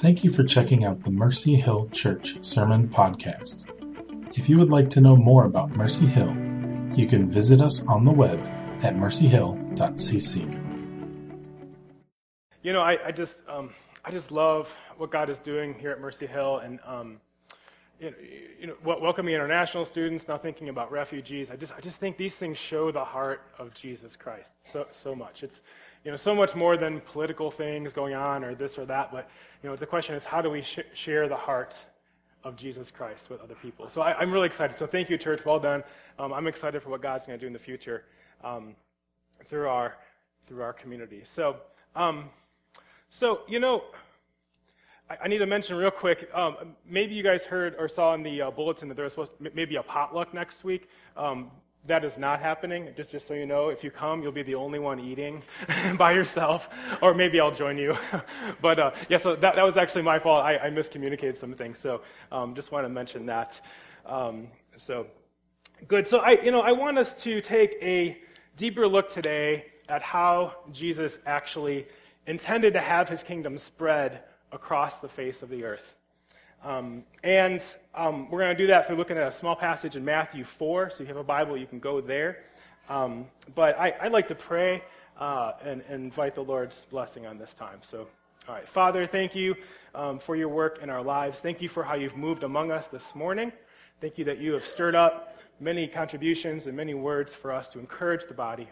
Thank you for checking out the Mercy Hill Church Sermon Podcast. If you would like to know more about Mercy Hill, you can visit us on the web at mercyhill.cc. You know, I, I just um, I just love what God is doing here at Mercy Hill, and um, you know, welcoming international students, now thinking about refugees. I just I just think these things show the heart of Jesus Christ so so much. It's you know so much more than political things going on or this or that, but you know the question is how do we sh- share the heart of Jesus Christ with other people? So I, am really excited. So thank you, church. Well done. Um, I'm excited for what God's going to do in the future um, through our through our community. So. Um, so, you know, I, need to mention real quick. Um, maybe you guys heard or saw in the uh, bulletin that there was supposed to, maybe a potluck next week. Um, that is not happening. Just, just so you know, if you come, you'll be the only one eating by yourself, or maybe I'll join you. but uh, yeah, so that, that was actually my fault. I, I miscommunicated some things. So um, just want to mention that. Um, so good. So I, you know, I want us to take a deeper look today at how Jesus actually intended to have his kingdom spread across the face of the earth. Um, and um, we're going to do that through looking at a small passage in Matthew 4. So if you have a Bible, you can go there. Um, but I, would like to pray uh, and, and, invite the Lord's blessing on this time. So, all right. Father, thank you um, for your work in our lives. Thank you for how you've moved among us this morning. Thank you that you have stirred up many contributions and many words for us to encourage the body.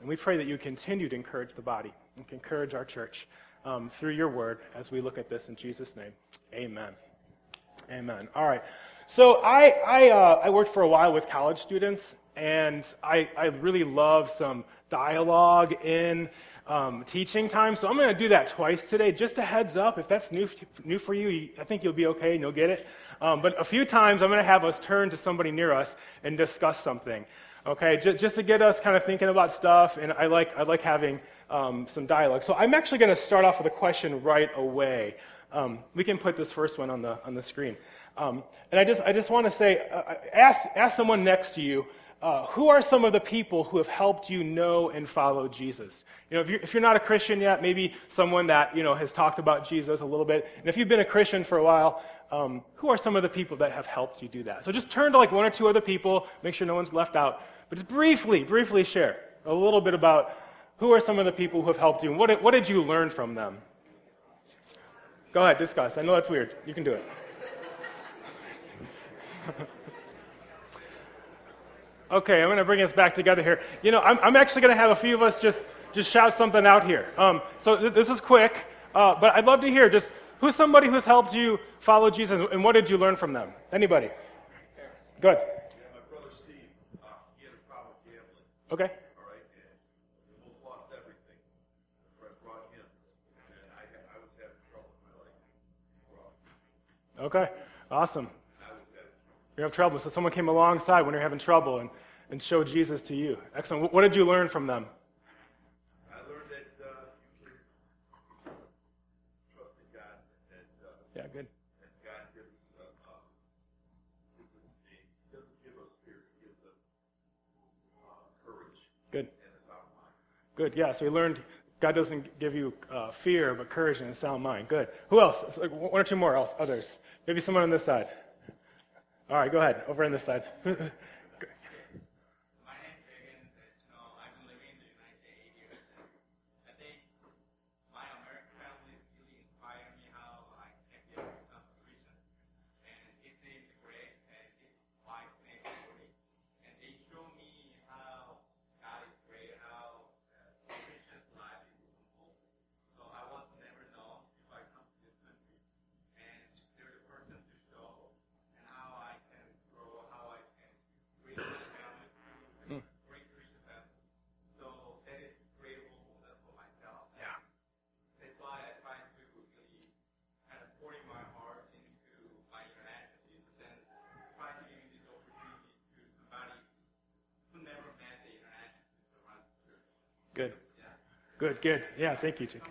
And we pray that you continue to encourage the body and encourage our church um, through your word as we look at this in Jesus' name. Amen. Amen. All right. So I, I, uh, I worked for a while with college students, and I, I really love some dialogue in um, teaching time. So I'm going to do that twice today. Just a heads up, if that's new, new for you, I think you'll be okay and you'll get it. Um, but a few times I'm going to have us turn to somebody near us and discuss something. Okay, just, just to get us kind of thinking about stuff, and I like, I like having um, some dialogue. So I'm actually going to start off with a question right away. Um, we can put this first one on the, on the screen. Um, and I just, I just want to say, uh, uh, ask, ask someone next to you, uh, who are some of the people who have helped you know and follow Jesus? You know, if you're, if you're not a Christian yet, maybe someone that, you know, has talked about Jesus a little bit. And if you've been a Christian for a while, um, who are some of the people that have helped you do that? So just turn to like one or two other people, make sure no one's left out, but just briefly, briefly share a little bit about who are some of the people who have helped you and what what did you learn from them? Go ahead, discuss. I know that's weird. You can do it. okay, I'm going to bring us back together here. You know, I'm, I'm actually going to have a few of us just, just shout something out here. Um, so th- this is quick, uh, but I'd love to hear just Who's somebody who's helped you follow Jesus, and what did you learn from them? Anybody? Good. Yeah, my brother Steve, uh, he had a problem gambling. Okay. All right, and he almost lost everything. So I brought him, and I, I was having trouble in my life. Okay, awesome. You have trouble. So someone came alongside when you're having trouble and, and showed Jesus to you. Excellent. What did you learn from them? I learned that uh, you can trust in God. And, uh, yeah, good. And God gives us, uh, gives us a, doesn't give us fear, he gives us uh, courage Good. and a sound mind. Good. Yeah. So we learned God doesn't give you uh, fear, but courage and a sound mind. Good. Who else? Like, one or two more else. Others. Maybe someone on this side. All right. Go ahead. Over on this side. Good, good. Yeah, thank you, Jake.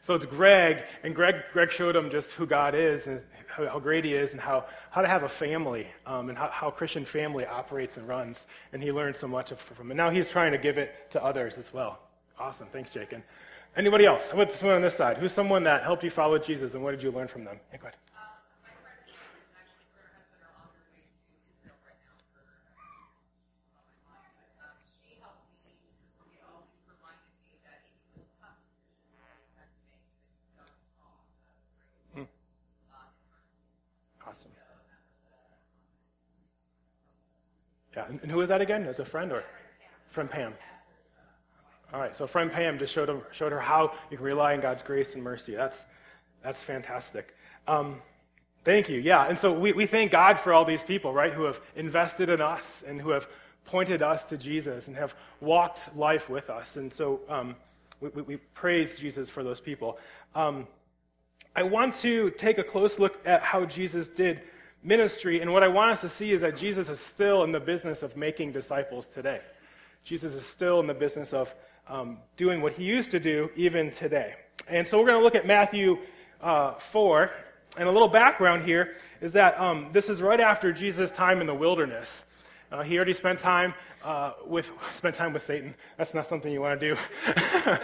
So it's Greg, and Greg, Greg showed him just who God is and how, how great He is, and how, how to have a family, um, and how, how Christian family operates and runs. And he learned so much from. And now he's trying to give it to others as well. Awesome. Thanks, Jake. And Anybody else? How about someone on this side? Who's someone that helped you follow Jesus, and what did you learn from them? Yeah, go ahead. Awesome. Yeah, and who was that again? As a friend or friend Pam? All right, so friend Pam just showed, him, showed her how you can rely on God's grace and mercy. That's, that's fantastic. Um, thank you. Yeah, and so we, we thank God for all these people, right, who have invested in us and who have pointed us to Jesus and have walked life with us. And so um, we, we, we, praise Jesus for those people. Um, I want to take a close look at how Jesus did ministry, and what I want us to see is that Jesus is still in the business of making disciples today. Jesus is still in the business of um, doing what he used to do even today. And so we're going to look at Matthew uh, 4. And a little background here is that um, this is right after Jesus' time in the wilderness. Uh, he already spent time uh, with spent time with Satan. That's not something you want to do.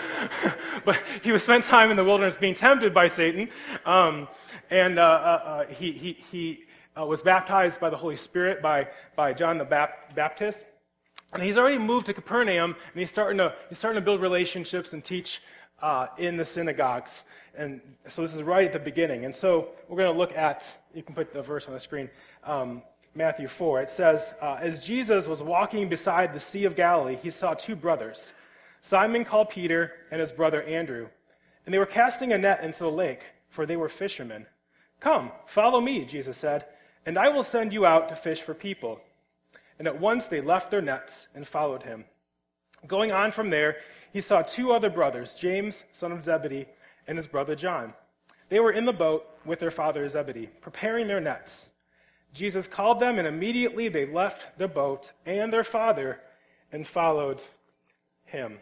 but he was spent time in the wilderness being tempted by Satan, um, and uh, uh, uh he he, he uh, was baptized by the Holy Spirit by by John the Baptist. And he's already moved to Capernaum, and he's starting to, he's starting to build relationships and teach uh, in the synagogues. And so this is right at the beginning. And so we're going to look at, you can put the verse on the screen, um, Matthew 4. It says, uh, As Jesus was walking beside the Sea of Galilee, he saw two brothers, Simon called Peter and his brother Andrew. And they were casting a net into the lake, for they were fishermen. Come, follow me, Jesus said, and I will send you out to fish for people. And at once they left their nets and followed him. Going on from there, he saw two other brothers, James, son of Zebedee, and his brother John. They were in the boat with their father Zebedee, preparing their nets. Jesus called them, and immediately they left the boat and their father and followed him.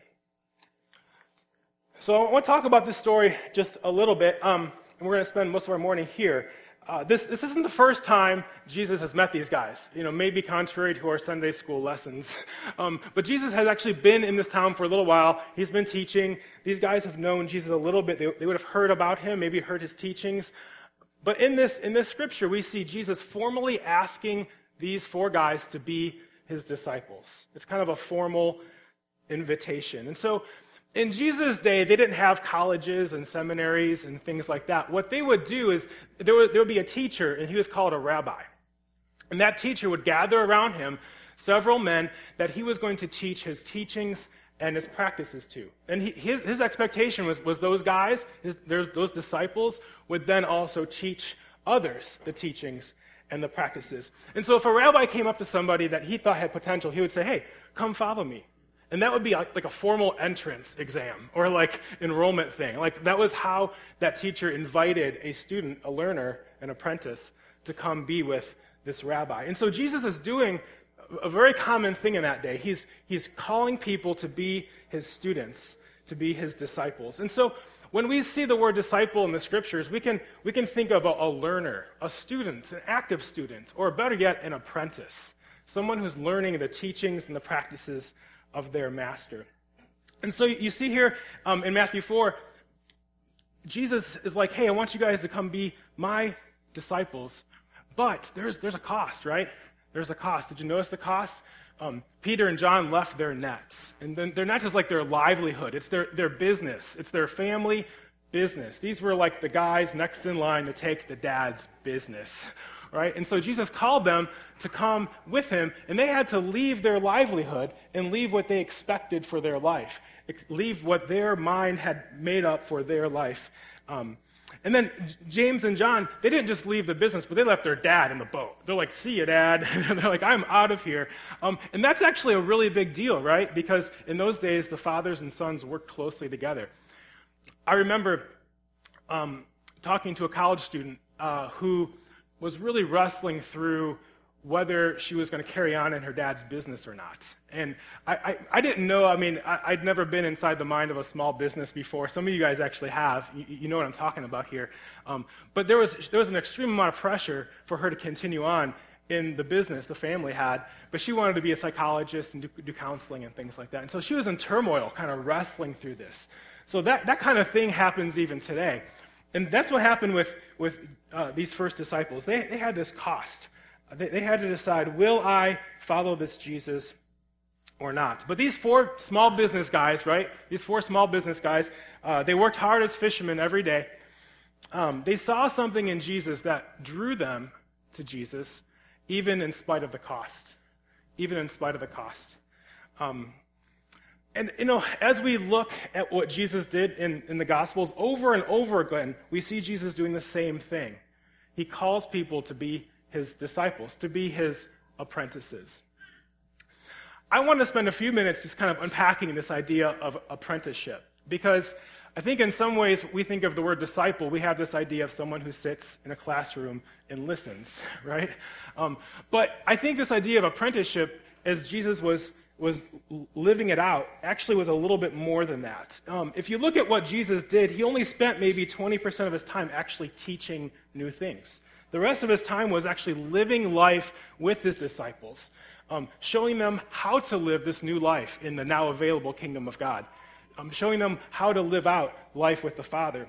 So I want to talk about this story just a little bit, um, and we're going to spend most of our morning here. Uh, this, this isn't the first time Jesus has met these guys, you know, maybe contrary to our Sunday school lessons. Um, but Jesus has actually been in this town for a little while. He's been teaching. These guys have known Jesus a little bit. They, they would have heard about him, maybe heard his teachings. But in this, in this scripture, we see Jesus formally asking these four guys to be his disciples. It's kind of a formal invitation. And so in Jesus' day, they didn't have colleges and seminaries and things like that. What they would do is there would, there would be a teacher, and he was called a rabbi. And that teacher would gather around him several men that he was going to teach his teachings and his practices to. And he, his, his expectation was, was those guys, his, those disciples, would then also teach others the teachings and the practices. And so if a rabbi came up to somebody that he thought had potential, he would say, Hey, come follow me. And that would be like, a formal entrance exam or like enrollment thing. Like that was how that teacher invited a student, a learner, an apprentice to come be with this rabbi. And so Jesus is doing a very common thing in that day. He's, he's calling people to be his students, to be his disciples. And so when we see the word disciple in the scriptures, we can, we can think of a, a learner, a student, an active student, or better yet, an apprentice, someone who's learning the teachings and the practices of their master. And so you see here um, in Matthew 4, Jesus is like, hey, I want you guys to come be my disciples. But there's, there's a cost, right? There's a cost. Did you notice the cost? Um, Peter and John left their nets. And then their nets is like their livelihood, it's their, their business, it's their family business. These were like the guys next in line to take the dad's business, right? And so Jesus called them to come with him, and they had to leave their livelihood and leave what they expected for their life, leave what their mind had made up for their life. Um, and then James and John, they didn't just leave the business, but they left their dad in the boat. They're like, see you, dad. And they're like, I'm out of here. Um, and that's actually a really big deal, right? Because in those days, the fathers and sons worked closely together. I remember um, talking to a college student uh, who was really wrestling through whether she was going to carry on in her dad's business or not. And I, I, I didn't know, I mean, I, would never been inside the mind of a small business before. Some of you guys actually have. You, you know what I'm talking about here. Um, but there was, there was an extreme amount of pressure for her to continue on in the business the family had, but she wanted to be a psychologist and do, do counseling and things like that. And so she was in turmoil, kind of wrestling through this. So that, that kind of thing happens even today. And that's what happened with, with uh, these first disciples. They, they had this cost. They, they had to decide will I follow this Jesus or not? But these four small business guys, right? These four small business guys, uh, they worked hard as fishermen every day. Um, they saw something in Jesus that drew them to Jesus, even in spite of the cost. Even in spite of the cost. Um, and, you know, as we look at what Jesus did in, in the Gospels, over and over again, we see Jesus doing the same thing. He calls people to be his disciples, to be his apprentices. I want to spend a few minutes just kind of unpacking this idea of apprenticeship because I think in some ways we think of the word disciple, we have this idea of someone who sits in a classroom and listens, right? Um, but I think this idea of apprenticeship, as Jesus was was living it out actually was a little bit more than that. Um, if you look at what Jesus did, he only spent maybe 20% of his time actually teaching new things. The rest of his time was actually living life with his disciples, um, showing them how to live this new life in the now available kingdom of God, um, showing them how to live out life with the Father.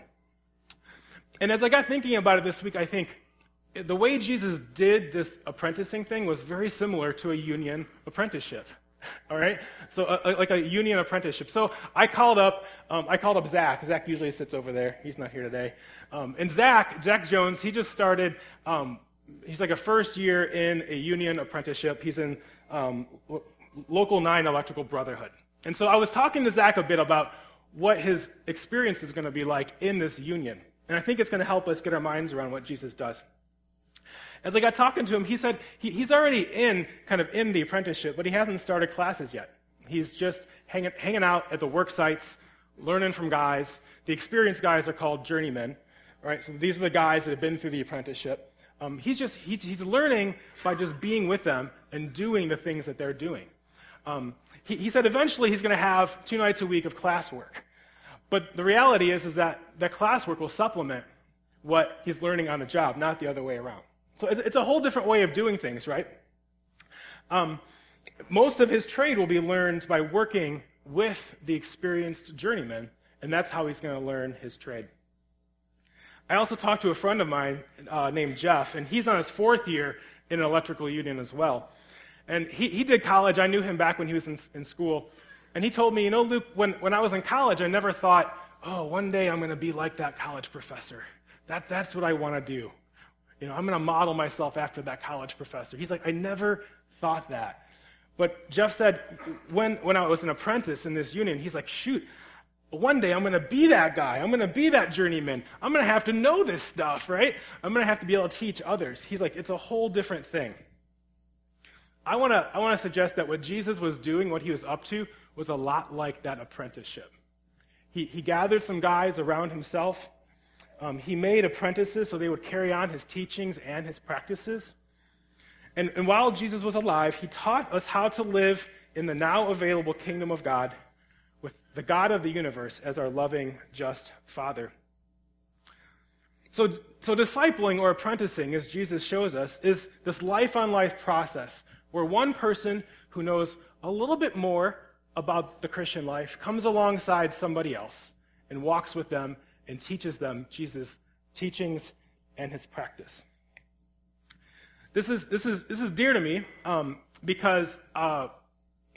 And as I got thinking about it this week, I think the way Jesus did this apprenticing thing was very similar to a union apprenticeship. All right, so uh, uh, like a union apprenticeship. So I called up, um, I called up Zach. Zach usually sits over there. He's not here today. Um, and Zach, Zach Jones, he just started. Um, he's like a first year in a union apprenticeship. He's in um, local nine electrical brotherhood. And so I was talking to Zach a bit about what his experience is going to be like in this union, and I think it's going to help us get our minds around what Jesus does. As I got talking to him, he said he, he's already in kind of in the apprenticeship, but he hasn't started classes yet. He's just hanging, hanging out at the work sites, learning from guys. The experienced guys are called journeymen, right? So these are the guys that have been through the apprenticeship. Um, he's just he's, he's learning by just being with them and doing the things that they're doing. Um, he, he said eventually he's going to have two nights a week of classwork. But the reality is, is that that classwork will supplement what he's learning on the job, not the other way around. So it's a whole different way of doing things, right? Um, most of his trade will be learned by working with the experienced journeyman, and that's how he's going to learn his trade. I also talked to a friend of mine uh, named Jeff, and he's on his fourth year in an electrical union as well. And he, he did college. I knew him back when he was in, in school. And he told me, you know, Luke, when, when I was in college, I never thought, oh, one day I'm going to be like that college professor. That, that's what I want to do. You know, I'm going to model myself after that college professor. He's like, I never thought that. But Jeff said, when, when I was an apprentice in this union, he's like, shoot, one day I'm going to be that guy. I'm going to be that journeyman. I'm going to have to know this stuff, right? I'm going to have to be able to teach others. He's like, it's a whole different thing. I want to I want to suggest that what Jesus was doing, what he was up to, was a lot like that apprenticeship. He, he gathered some guys around himself um, he made apprentices so they would carry on his teachings and his practices. And, and while Jesus was alive, he taught us how to live in the now available kingdom of God with the God of the universe as our loving, just Father. So, so discipling or apprenticing, as Jesus shows us, is this life on life process where one person who knows a little bit more about the Christian life comes alongside somebody else and walks with them and teaches them Jesus' teachings and his practice. This is, this is, this is dear to me um, because uh,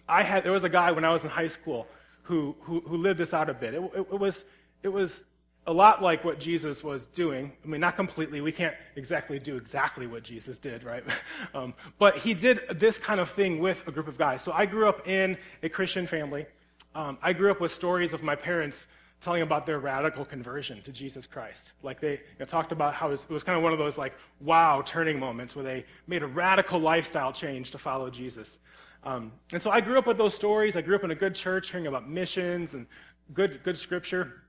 I had, there was a guy when I was in high school who, who, who lived this out a bit. It, it, it, was, it was a lot like what Jesus was doing. I mean, not completely. We can't exactly do exactly what Jesus did, right? Um, but he did this kind of thing with a group of guys. So I grew up in a Christian family. Um, I grew up with stories of my parents telling about their radical conversion to Jesus Christ. Like they you know, talked about how it was, it was, kind of one of those like wow turning moments where they made a radical lifestyle change to follow Jesus. Um, and so I grew up with those stories. I grew up in a good church, hearing about missions and good good scripture.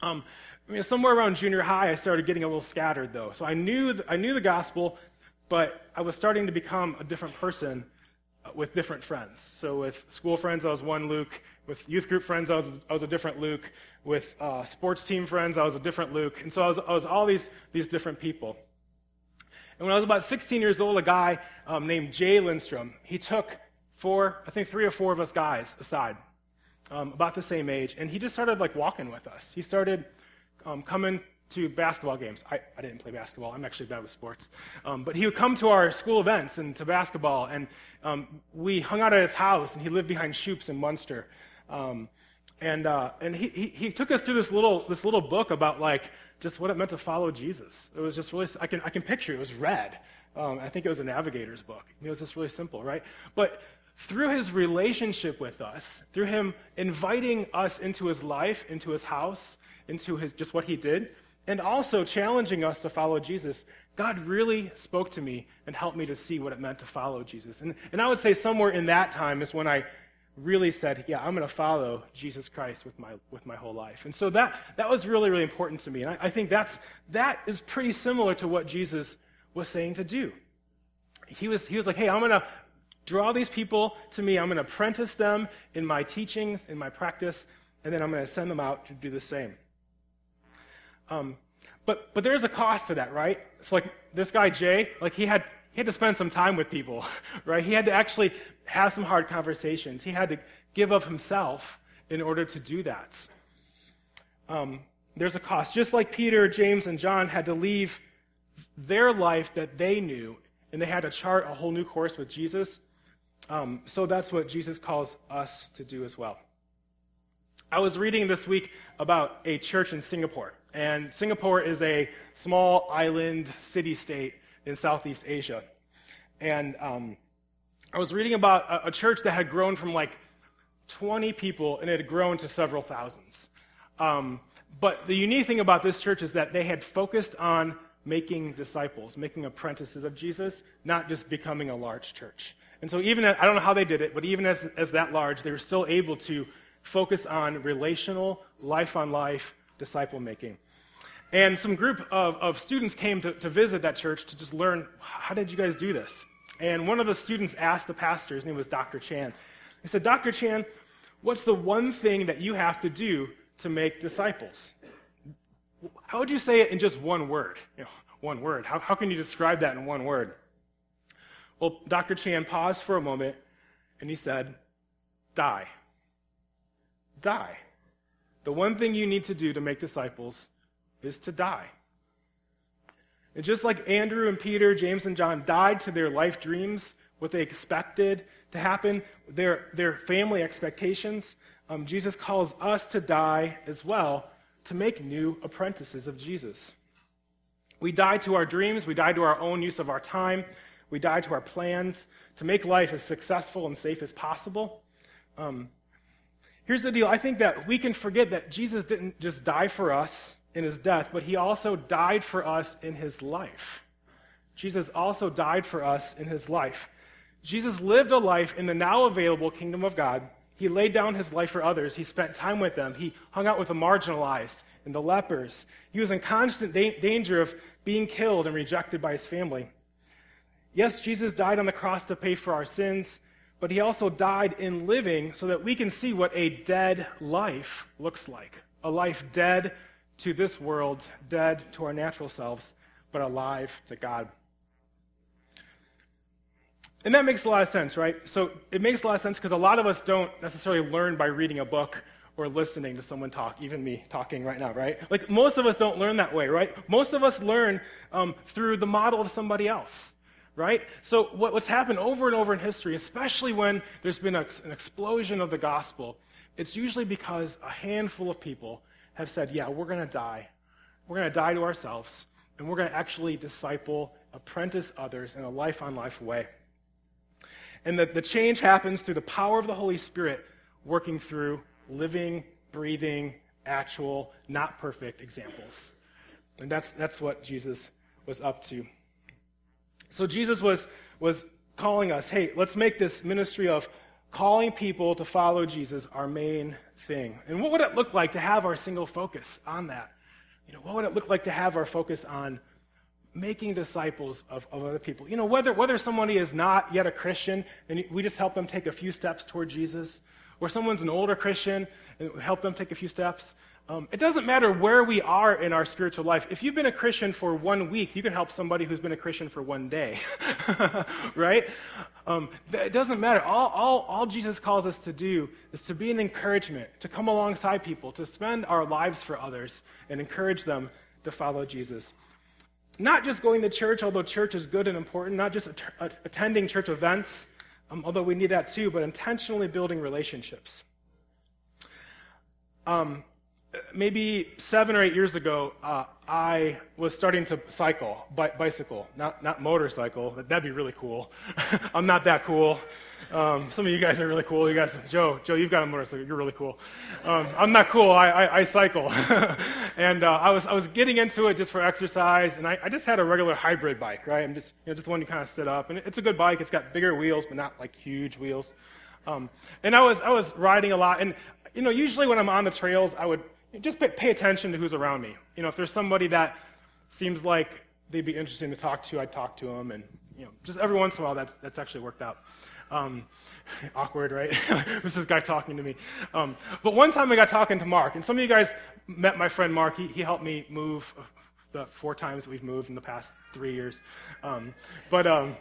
Um, I mean, somewhere around junior high, I started getting a little scattered though. So I knew the, I knew the gospel, but I was starting to become a different person with different friends. So with school friends, I was one Luke. With youth group friends, I was, I was a different Luke. With uh, sports team friends, I was a different Luke. And so I was, I was all these, these different people. And when I was about 16 years old, a guy um, named Jay Lindstrom, he took four, I think three or four of us guys aside. um, about the same age, and he just started like walking with us. He started um, coming to basketball games. I, I didn't play basketball. I'm actually bad with sports. Um, but he would come to our school events and to basketball, and um, we hung out at his house, and he lived behind Shoop's in Munster. Um, and uh, and he, he, he took us through this little, this little book about like just what it meant to follow Jesus. It was just really, I can, I can picture it. It was red. Um, I think it was a navigator's book. It was just really simple, right? But through his relationship with us, through him inviting us into his life, into his house, into his, just what he did, and also challenging us to follow Jesus, God really spoke to me and helped me to see what it meant to follow Jesus. And, and I would say somewhere in that time is when I really said, yeah, I'm going to follow Jesus Christ with my, with my whole life. And so that, that was really, really important to me. And I, I think that's, that is pretty similar to what Jesus was saying to do. He was, he was like, hey, I'm going to draw these people to me. I'm going to apprentice them in my teachings, in my practice, and then I'm going to send them out to do the same. Um, but, but there's a cost to that, right? It's like this guy, Jay, like he had, he had to spend some time with people, right? He had to actually have some hard conversations. He had to give of himself in order to do that. Um, there's a cost. Just like Peter, James, and John had to leave their life that they knew, and they had to chart a whole new course with Jesus. Um, so that's what Jesus calls us to do as well. I was reading this week about a church in Singapore, and Singapore is a small island city state in Southeast Asia. And um, I was reading about a, a, church that had grown from like 20 people and it had grown to several thousands. Um, but the unique thing about this church is that they had focused on making disciples, making apprentices of Jesus, not just becoming a large church. And so, even I don't know how they did it, but even as, as that large, they were still able to focus on relational, life on life disciple making. And some group of, of students came to, to visit that church to just learn how did you guys do this? And one of the students asked the pastor, his name was Dr. Chan. He said, Dr. Chan, what's the one thing that you have to do to make disciples? How would you say it in just one word? You know, one word. How, how can you describe that in one word? Well, Dr. Chan paused for a moment and he said, Die. Die. The one thing you need to do to make disciples is to die. And just like Andrew and Peter, James and John died to their life dreams, what they expected to happen, their, their family expectations, um, Jesus calls us to die as well to make new apprentices of Jesus. We die to our dreams, we die to our own use of our time, we die to our plans to make life as successful and safe as possible. Um, here's the deal I think that we can forget that Jesus didn't just die for us in his death, but he also died for us in his life. Jesus also died for us in his life. Jesus lived a life in the now available kingdom of God. He laid down his life for others. He spent time with them. He hung out with the marginalized and the lepers. He was in constant da- danger of being killed and rejected by his family. Yes, Jesus died on the cross to pay for our sins, but he also died in living so that we can see what a dead life looks like a life dead to this world, dead to our natural selves, but alive to God. And that makes a lot of sense, right? So it makes a lot of sense because a lot of us don't necessarily learn by reading a book or listening to someone talk, even me talking right now, right? Like most of us don't learn that way, right? Most of us learn um, through the model of somebody else, right? So what, what's happened over and over in history, especially when there's been a, an explosion of the gospel, it's usually because a handful of people have said, yeah, we're going to die. We're going to die to ourselves, and we're going to actually disciple, apprentice others in a life on life way. And the, the change happens through the power of the Holy Spirit working through living, breathing, actual, not perfect examples. And that's, that's what Jesus was up to. So Jesus was, was calling us hey, let's make this ministry of calling people to follow Jesus our main thing. And what would it look like to have our single focus on that? You know, what would it look like to have our focus on making disciples of, of other people? You know, whether, whether somebody is not yet a Christian and we just help them take a few steps toward Jesus, or someone's an older Christian and help them take a few steps, Um, it doesn't matter where we are in our spiritual life. If you've been a Christian for one week, you can help somebody who's been a Christian for one day, right? Um, it doesn't matter. All, all, all Jesus calls us to do is to be an encouragement, to come alongside people, to spend our lives for others and encourage them to follow Jesus. Not just going to church, although church is good and important, not just att- attending church events, um, although we need that too, but intentionally building relationships. Um, maybe seven or eight years ago, uh, I was starting to cycle, bi- bicycle, not, not motorcycle. That'd be really cool. I'm not that cool. Um, some of you guys are really cool. You guys, Joe, Joe, you've got a motorcycle. You're really cool. Um, I'm not cool. I, I, I cycle, and uh, I was I was getting into it just for exercise, and I, I, just had a regular hybrid bike, right? I'm just you know just the one you kind of sit up, and it's a good bike. It's got bigger wheels, but not like huge wheels. Um, and I was I was riding a lot, and you know usually when I'm on the trails, I would just pay, pay attention to who's around me. You know, if there's somebody that seems like they'd be interesting to talk to, I'd talk to them, and you know, just every once in a while, that's that's actually worked out. Um, awkward, right? Who's this guy talking to me? Um, but one time I got talking to Mark, and some of you guys met my friend Mark. He, he helped me move the four times we've moved in the past three years. Um, but um,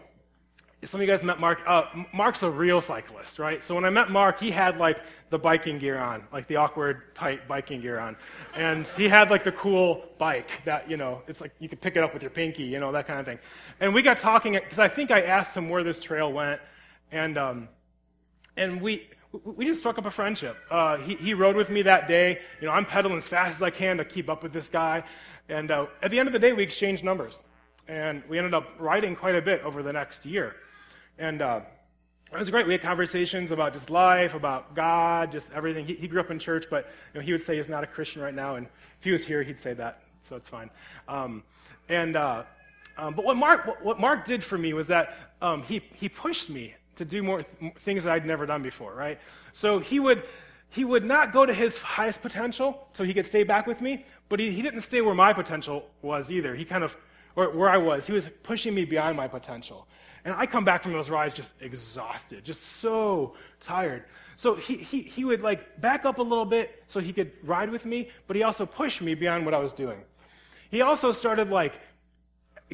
some of you guys met Mark. Uh, Mark's a real cyclist, right? So when I met Mark, he had like the biking gear on, like the awkward, tight biking gear on. And he had like the cool bike that, you know, it's like you could pick it up with your pinky, you know, that kind of thing. And we got talking, because I think I asked him where this trail went. And, um, and we, we just struck up a friendship. Uh, he, he rode with me that day. You know, I'm pedaling as fast as I can to keep up with this guy. And uh, at the end of the day, we exchanged numbers. And we ended up riding quite a bit over the next year. And uh, it was a great. We had conversations about just life, about God, just everything. He, he grew up in church, but you know, he would say he's not a Christian right now. And if he was here, he'd say that, so it's fine. Um, and uh, um, but what Mark, what, what, Mark did for me was that um, he, he pushed me to do more th- things that I'd never done before, right? So he would, he would not go to his highest potential so he could stay back with me, but he, he didn't stay where my potential was either. He kind of, or where I was, he was pushing me beyond my potential. And I come back from those rides just exhausted, just so tired. So he, he, he would like back up a little bit so he could ride with me, but he also pushed me beyond what I was doing. He also started like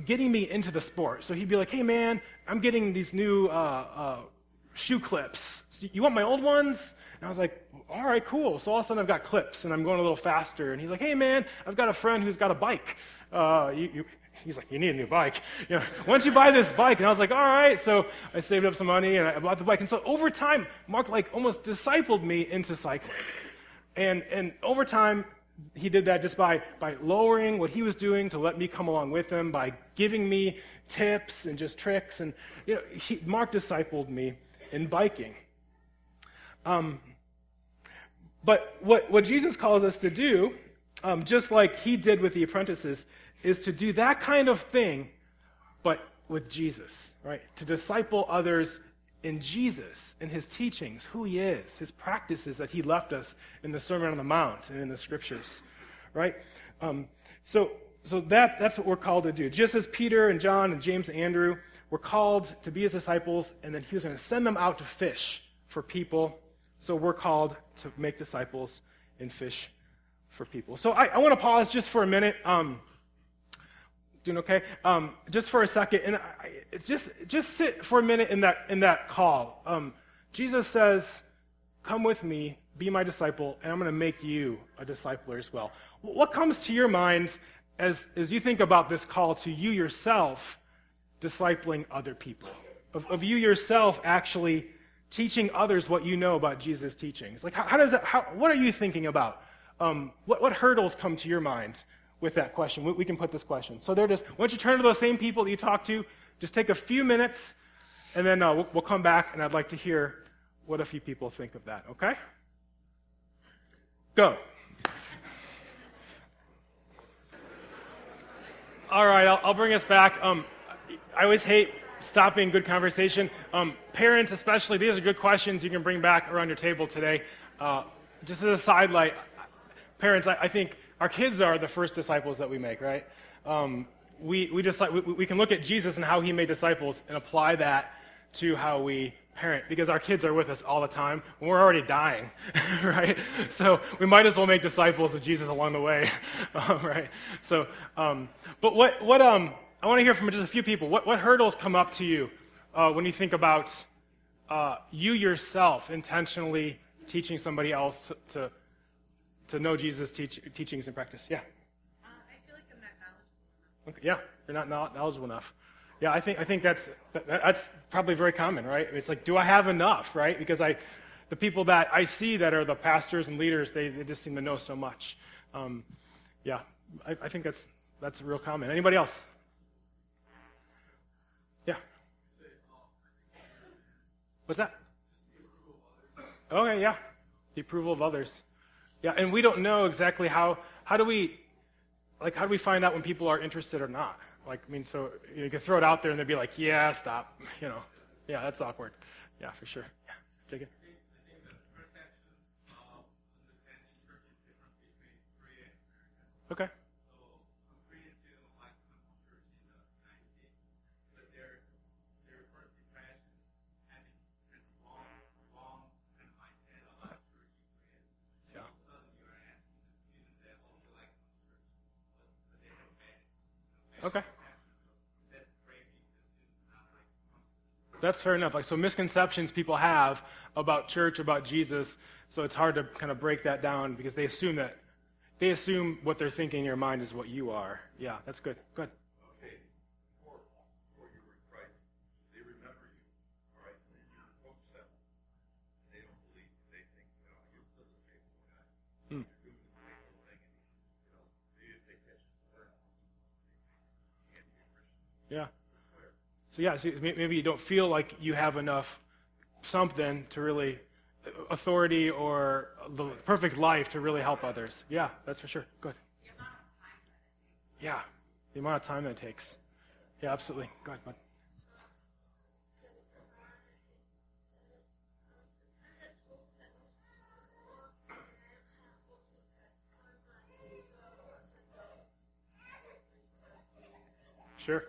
getting me into the sport. So he'd be like, hey man, I'm getting these new uh, uh, shoe clips. So you want my old ones? And I was like, all right, cool. So all of a sudden I've got clips and I'm going a little faster. And he's like, hey man, I've got a friend who's got a bike. Uh, you, you, he's like, you need a new bike. You know, once you buy this bike, and I was like, all right. So I saved up some money and I bought the bike. And so over time, Mark like almost discipled me into cycling. And and over time, he did that just by by lowering what he was doing to let me come along with him, by giving me tips and just tricks. And you know, he, Mark discipled me in biking. Um, but what, what Jesus calls us to do, um, just like he did with the apprentices, is to do that kind of thing, but with Jesus, right? To disciple others in Jesus, in his teachings, who he is, his practices that he left us in the Sermon on the Mount and in the scriptures, right? Um, so so that, that's what we're called to do. Just as Peter and John and James and Andrew were called to be his disciples, and then he was going to send them out to fish for people. So we're called to make disciples and fish for people. So I, I want to pause just for a minute. Um, doing okay? Um, just for a second, and I, just just sit for a minute in that in that call. Um, Jesus says, "Come with me, be my disciple, and I'm going to make you a discipler as well." What comes to your mind as as you think about this call to you yourself discipling other people, of, of you yourself actually teaching others what you know about Jesus' teachings? Like, how, how does that? How, what are you thinking about? Um, what, what hurdles come to your mind with that question. We, we can put this question. So they're just, don't you turn to those same people that you talk to, just take a few minutes, and then uh, we'll, we'll come back, and I'd like to hear what a few people think of that, okay? Go. All right, I'll, I'll bring us back. Um, I always hate stopping good conversation. Um, parents, especially, these are good questions you can bring back around your table today. Uh, just as a sidelight, parents, I, I think our kids are the first disciples that we make, right? Um, we, we just we, we, can look at Jesus and how he made disciples and apply that to how we parent because our kids are with us all the time we're already dying, right? So we might as well make disciples of Jesus along the way, right? So, um, but what, what, um, I want to hear from just a few people. What, what hurdles come up to you uh, when you think about uh, you yourself intentionally teaching somebody else to, to, to know Jesus' teach, teachings and practice? Yeah. Uh, I feel like I'm not knowledgeable. enough. Okay, yeah, you're not knowledgeable enough. Yeah, I think I think that's that, that's probably very common, right? It's like, do I have enough, right? Because I, the people that I see that are the pastors and leaders, they, they just seem to know so much. Um, yeah, I, I think that's that's real common. Anybody else? Yeah. What's that? Okay, yeah, the approval of others. Yeah, and we don't know exactly how how do we like how do we find out when people are interested or not? Like, I mean, so you, can throw it out there and they'd be like, yeah, stop. You know, yeah, that's awkward. Yeah, for sure. Yeah, Jacob. Okay. Okay. That's fair enough. Like so misconceptions people have about church, about Jesus, so it's hard to kind of break that down because they assume that they assume what they're thinking in your mind is what you are. Yeah, that's good. Good. So yeah, so maybe you don't feel like you have enough something to really authority or the perfect life to really help others. Yeah, that's for sure. Good. Yeah, the amount of time that it takes. Yeah, absolutely. Go ahead, bud. Sure.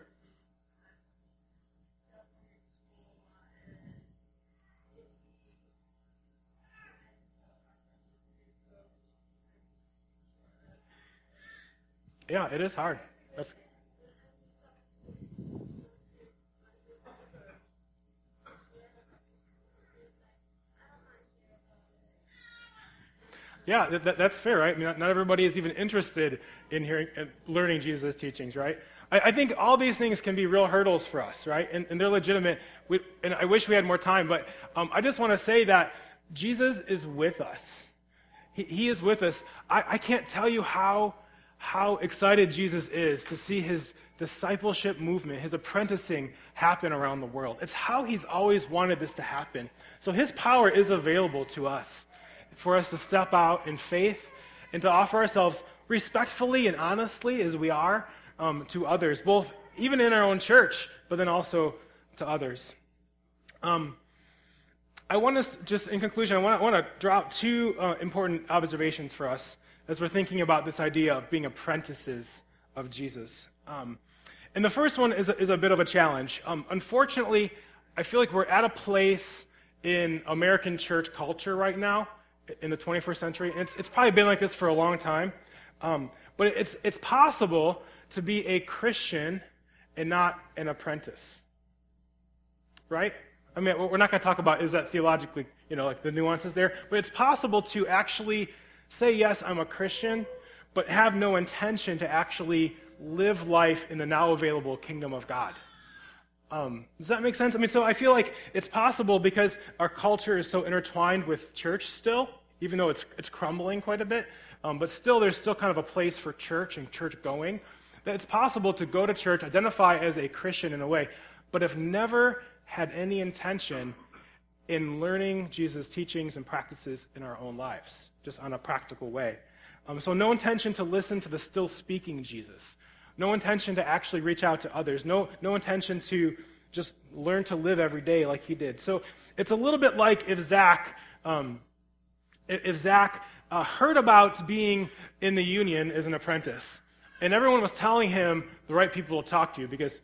Yeah, it is hard. That's Yeah, that, that- that's fair, right? I mean, not, everybody is even interested in hearing, in learning Jesus' teachings, right? I, I think all these things can be real hurdles for us, right? And, and they're legitimate. We, and I wish we had more time, but um, I just want to say that Jesus is with us. He, he is with us. I, I can't tell you how, how excited Jesus is to see his discipleship movement, his apprenticing happen around the world. It's how he's always wanted this to happen. So his power is available to us for us to step out in faith and to offer ourselves respectfully and honestly as we are um, to others, both even in our own church, but then also to others. Um, I want to just, in conclusion, I want to, want to drop two uh, important observations for us as we're thinking about this idea of being apprentices of Jesus. Um, and the first one is a, is a bit of a challenge. Um, unfortunately, I feel like we're at a place in American church culture right now, in the 21st century, and it's, it's probably been like this for a long time. Um, but it's, it's possible to be a Christian and not an apprentice. Right? I mean, we're not going to talk about is that theologically, you know, like the nuances there, but it's possible to actually say, yes, I'm a Christian, but have no intention to actually live life in the now available kingdom of God. Um, does that make sense? I mean, so I feel like it's possible because our culture is so intertwined with church still, even though it's, it's crumbling quite a bit, um, but still there's still kind of a place for church and church going, that it's possible to go to church, identify as a Christian in a way, but have never had any intention in learning Jesus' teachings and practices in our own lives, just on a practical way. Um, so, no intention to listen to the still speaking Jesus. No intention to actually reach out to others. No, no intention to just learn to live every day like he did. So, it's a little bit like if Zach, um, if Zach uh, heard about being in the union as an apprentice, and everyone was telling him the right people to talk to because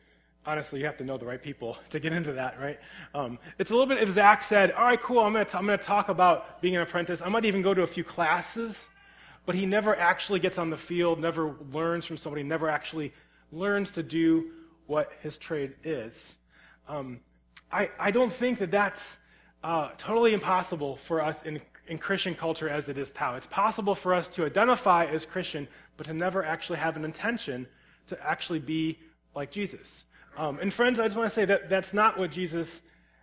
honestly, you have to know the right people to get into that, right? Um, it's a little bit if Zach said, all right, cool, I'm going to talk about being an apprentice. I might even go to a few classes, but he never actually gets on the field, never learns from somebody, never actually learns to do what his trade is. Um, I, I don't think that that's uh, totally impossible for us in, in Christian culture as it is now. It's possible for us to identify as Christian, but to never actually have an intention to actually be like Jesus. Um, and friends, I just want to say that that's not what Jesus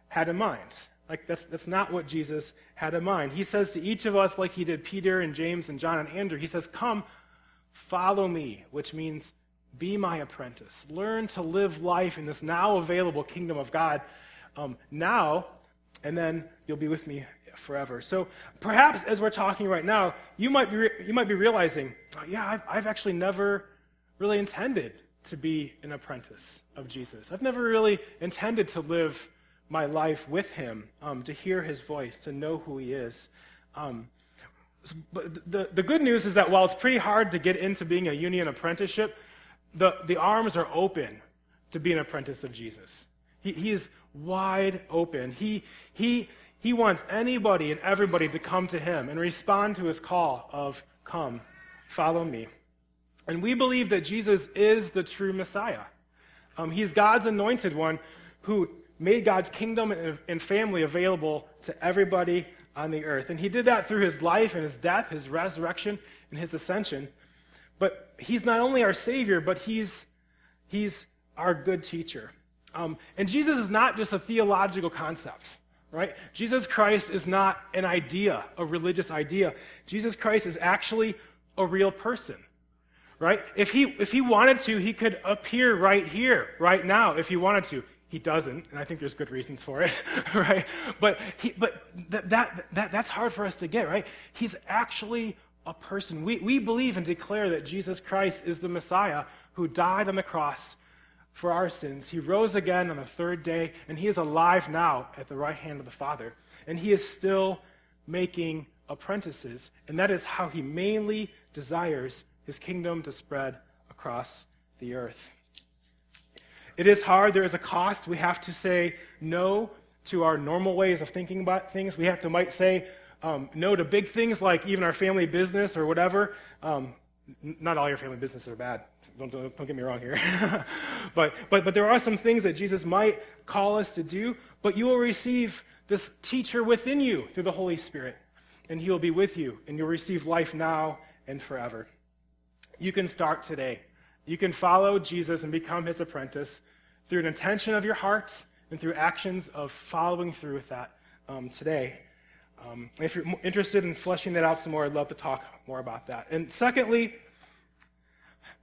had in mind. Like, that's, that's not what Jesus had in mind. He says to each of us, like he did Peter and James and John and Andrew, he says, Come, follow me, which means be my apprentice. Learn to live life in this now available kingdom of God um, now, and then you'll be with me forever. So perhaps as we're talking right now, you might be, re- you might be realizing, oh, yeah, I've, I've actually never really intended to be an apprentice of Jesus. I've never really intended to live my life with him, um, to hear his voice, to know who he is. Um, but the, the good news is that while it's pretty hard to get into being a union apprenticeship, the, the arms are open to be an apprentice of Jesus. He, he is wide open. He, he, he wants anybody and everybody to come to him and respond to his call of, Come, follow me. And we believe that Jesus is the true Messiah. Um, he's God's anointed one who made God's kingdom and family available to everybody on the earth. And he did that through his life and his death, his resurrection, and his ascension. But he's not only our Savior, but he's, he's our good teacher. Um, and Jesus is not just a theological concept, right? Jesus Christ is not an idea, a religious idea. Jesus Christ is actually a real person right? If he, if he wanted to, he could appear right here, right now, if he wanted to. He doesn't, and I think there's good reasons for it, right? But, he, but that, that, that, that's hard for us to get, right? He's actually a person. We, we believe and declare that Jesus Christ is the Messiah who died on the cross for our sins. He rose again on the third day, and he is alive now at the right hand of the Father. And he is still making apprentices, and that is how he mainly desires his kingdom to spread across the earth. It is hard. There is a cost. We have to say no to our normal ways of thinking about things. We have to might say um, no to big things like even our family business or whatever. Um, not all your family businesses are bad. Don't, don't, don't get me wrong here. but, but, but there are some things that Jesus might call us to do, but you will receive this teacher within you through the Holy Spirit, and he will be with you, and you'll receive life now and forever. You can start today. You can follow Jesus and become his apprentice through an intention of your heart and through actions of following through with that um, today. Um, if you're interested in fleshing that out some more, I'd love to talk more about that. And secondly,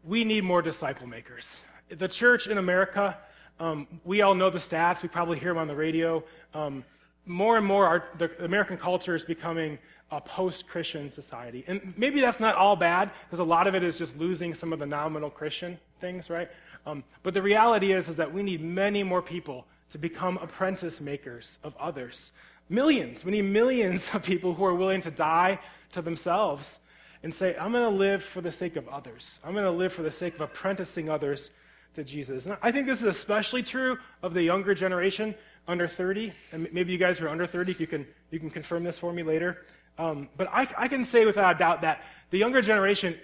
we need more disciple makers. The church in America, um, we all know the stats. We probably hear them on the radio. Um, more and more, our, the American culture is becoming a post Christian society. And maybe that's not all bad, because a lot of it is just losing some of the nominal Christian things, right? Um, but the reality is, is that we need many more people to become apprentice makers of others. Millions. We need millions of people who are willing to die to themselves and say, I'm going to live for the sake of others. I'm going to live for the sake of apprenticing others to Jesus. And I think this is especially true of the younger generation under 30. And maybe you guys who are under 30, you can, you can confirm this for me later. Um, but I, I, can say without a doubt that the younger generation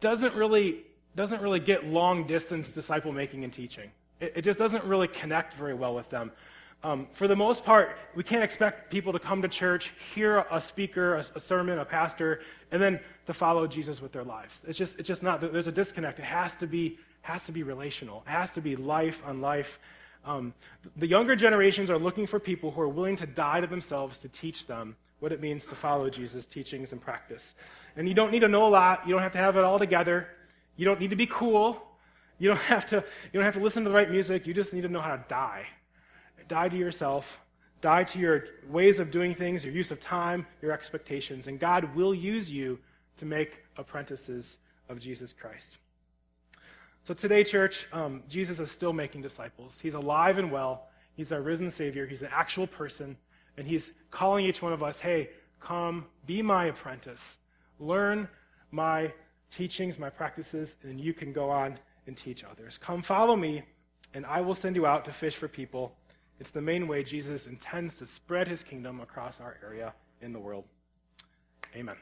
doesn't really, doesn't really get long distance disciple making and teaching. It, it, just doesn't really connect very well with them. Um, for the most part, we can't expect people to come to church, hear a speaker, a, a, sermon, a pastor, and then to follow Jesus with their lives. It's just, it's just not, there's a disconnect. It has to be, has to be relational. It has to be life on life. Um, the younger generations are looking for people who are willing to die to themselves to teach them what it means to follow Jesus' teachings and practice. And you don't need to know a lot. You don't have to have it all together. You don't need to be cool. You don't have to, you don't have to listen to the right music. You just need to know how to die. Die to yourself. Die to your ways of doing things, your use of time, your expectations. And God will use you to make apprentices of Jesus Christ. So today, church, um, Jesus is still making disciples. He's alive and well. He's our risen Savior. He's an actual person. And he's calling each one of us, hey, come, be my apprentice. Learn my teachings, my practices, and you can go on and teach others. Come follow me, and I will send you out to fish for people. It's the main way Jesus intends to spread his kingdom across our area in the world. Amen.